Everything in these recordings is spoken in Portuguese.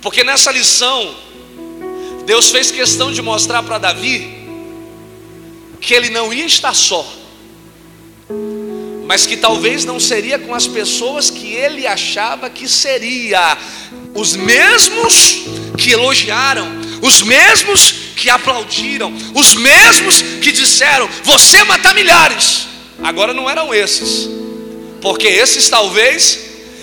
Porque nessa lição, Deus fez questão de mostrar para Davi que ele não ia estar só, mas que talvez não seria com as pessoas que ele achava que seria, os mesmos que elogiaram, os mesmos que aplaudiram, os mesmos que disseram: Você mata milhares. Agora não eram esses, porque esses talvez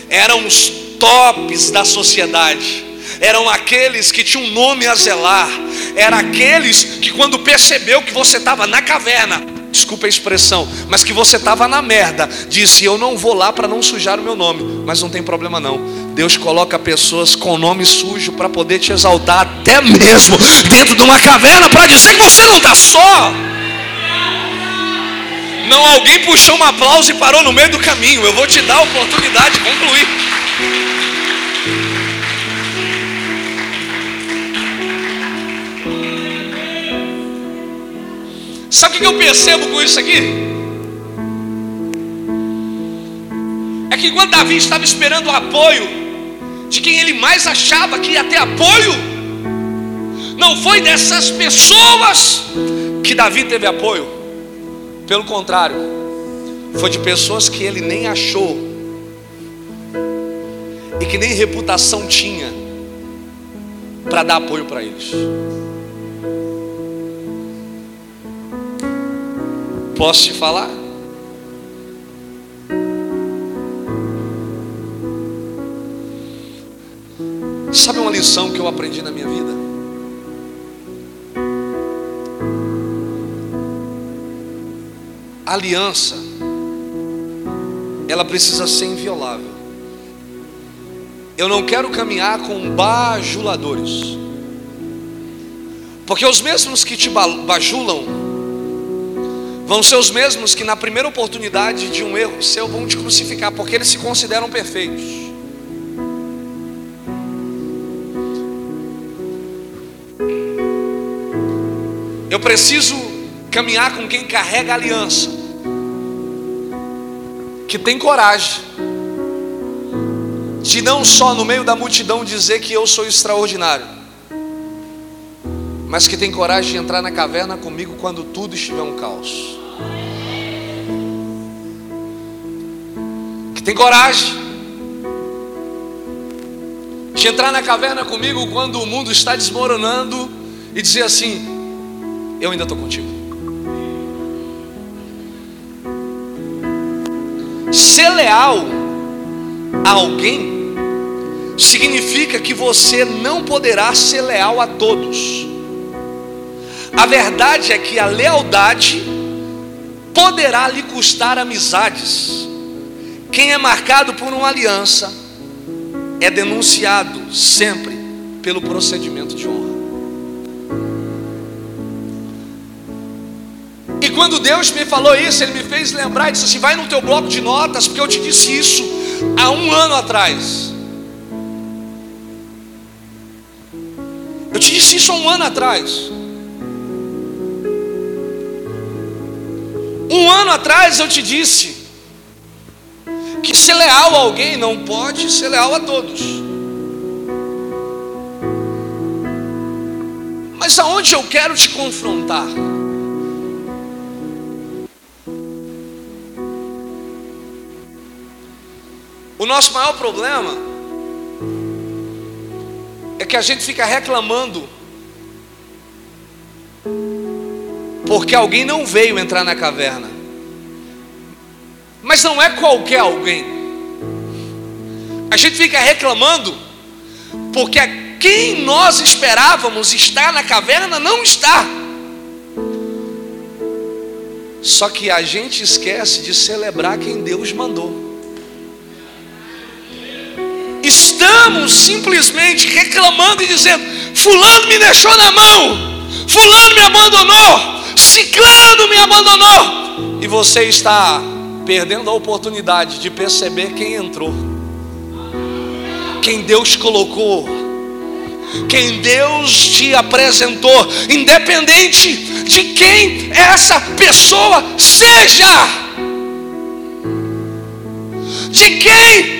eram os tops da sociedade, eram aqueles que tinham um nome a zelar, eram aqueles que, quando percebeu que você estava na caverna, desculpa a expressão, mas que você estava na merda, disse: Eu não vou lá para não sujar o meu nome, mas não tem problema não. Deus coloca pessoas com nome sujo para poder te exaltar, até mesmo dentro de uma caverna, para dizer que você não está só. Não alguém puxou um aplauso e parou no meio do caminho. Eu vou te dar a oportunidade de concluir. Sabe o que eu percebo com isso aqui? É que quando Davi estava esperando o apoio de quem ele mais achava que ia ter apoio, não foi dessas pessoas que Davi teve apoio, pelo contrário, foi de pessoas que ele nem achou e que nem reputação tinha para dar apoio para eles. Posso te falar? Sabe uma lição que eu aprendi na minha vida? A aliança, ela precisa ser inviolável. Eu não quero caminhar com bajuladores, porque os mesmos que te bajulam vão ser os mesmos que na primeira oportunidade de um erro seu vão te crucificar, porque eles se consideram perfeitos. Eu preciso caminhar com quem carrega aliança, que tem coragem de não só no meio da multidão dizer que eu sou extraordinário, mas que tem coragem de entrar na caverna comigo quando tudo estiver um caos. Que tem coragem de entrar na caverna comigo quando o mundo está desmoronando e dizer assim: eu ainda estou contigo. Ser leal a alguém significa que você não poderá ser leal a todos. A verdade é que a lealdade poderá lhe custar amizades. Quem é marcado por uma aliança é denunciado sempre pelo procedimento de honra. E quando Deus me falou isso, Ele me fez lembrar e disse assim: vai no teu bloco de notas, porque eu te disse isso há um ano atrás. Eu te disse isso há um ano atrás. Um ano atrás eu te disse que ser leal a alguém não pode ser leal a todos. Mas aonde eu quero te confrontar? O nosso maior problema é que a gente fica reclamando porque alguém não veio entrar na caverna. Mas não é qualquer alguém. A gente fica reclamando porque quem nós esperávamos estar na caverna não está. Só que a gente esquece de celebrar quem Deus mandou. Estamos simplesmente reclamando e dizendo: Fulano me deixou na mão, Fulano me abandonou, Ciclano me abandonou. E você está perdendo a oportunidade de perceber quem entrou, quem Deus colocou, quem Deus te apresentou, independente de quem essa pessoa seja, de quem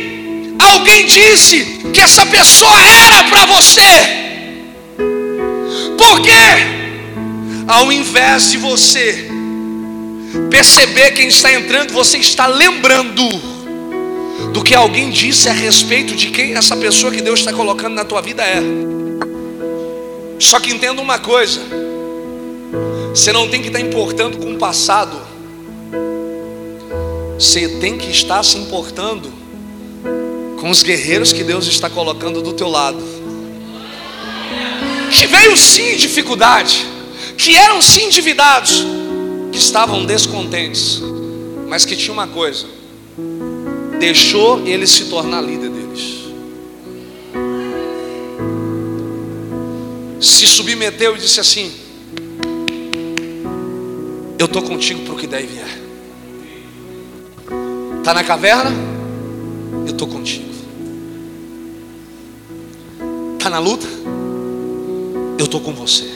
Alguém disse que essa pessoa era para você. Porque ao invés de você perceber quem está entrando, você está lembrando do que alguém disse a respeito de quem essa pessoa que Deus está colocando na tua vida é. Só que entenda uma coisa: você não tem que estar importando com o passado, você tem que estar se importando com os guerreiros que Deus está colocando do teu lado. Que veio sim dificuldade, que eram sim endividados, que estavam descontentes, mas que tinha uma coisa: deixou ele se tornar líder deles. Se submeteu e disse assim: Eu estou contigo para o que der e vier. Está na caverna? Eu estou contigo. Está na luta? Eu estou com você.